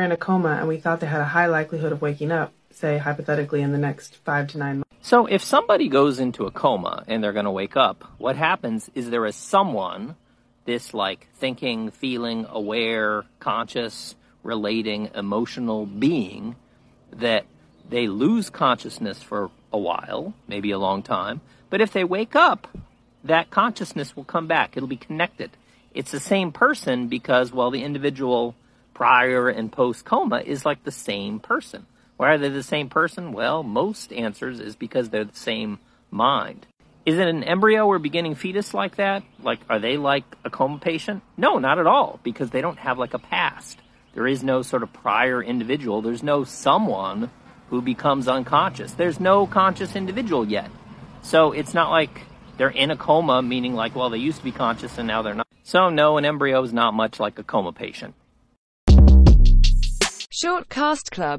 in a coma and we thought they had a high likelihood of waking up, say hypothetically in the next five to nine months. So if somebody goes into a coma and they're going to wake up, what happens is there is someone, this like thinking, feeling, aware, conscious, relating, emotional being, that they lose consciousness for a while, maybe a long time. But if they wake up, that consciousness will come back. It'll be connected. It's the same person because, well, the individual prior and post coma is like the same person. Why are they the same person? Well, most answers is because they're the same mind. Is it an embryo or beginning fetus like that? Like, are they like a coma patient? No, not at all, because they don't have like a past. There is no sort of prior individual. There's no someone who becomes unconscious. There's no conscious individual yet. So it's not like they're in a coma, meaning like, well, they used to be conscious and now they're not. So no, an embryo is not much like a coma patient. Short Cast Club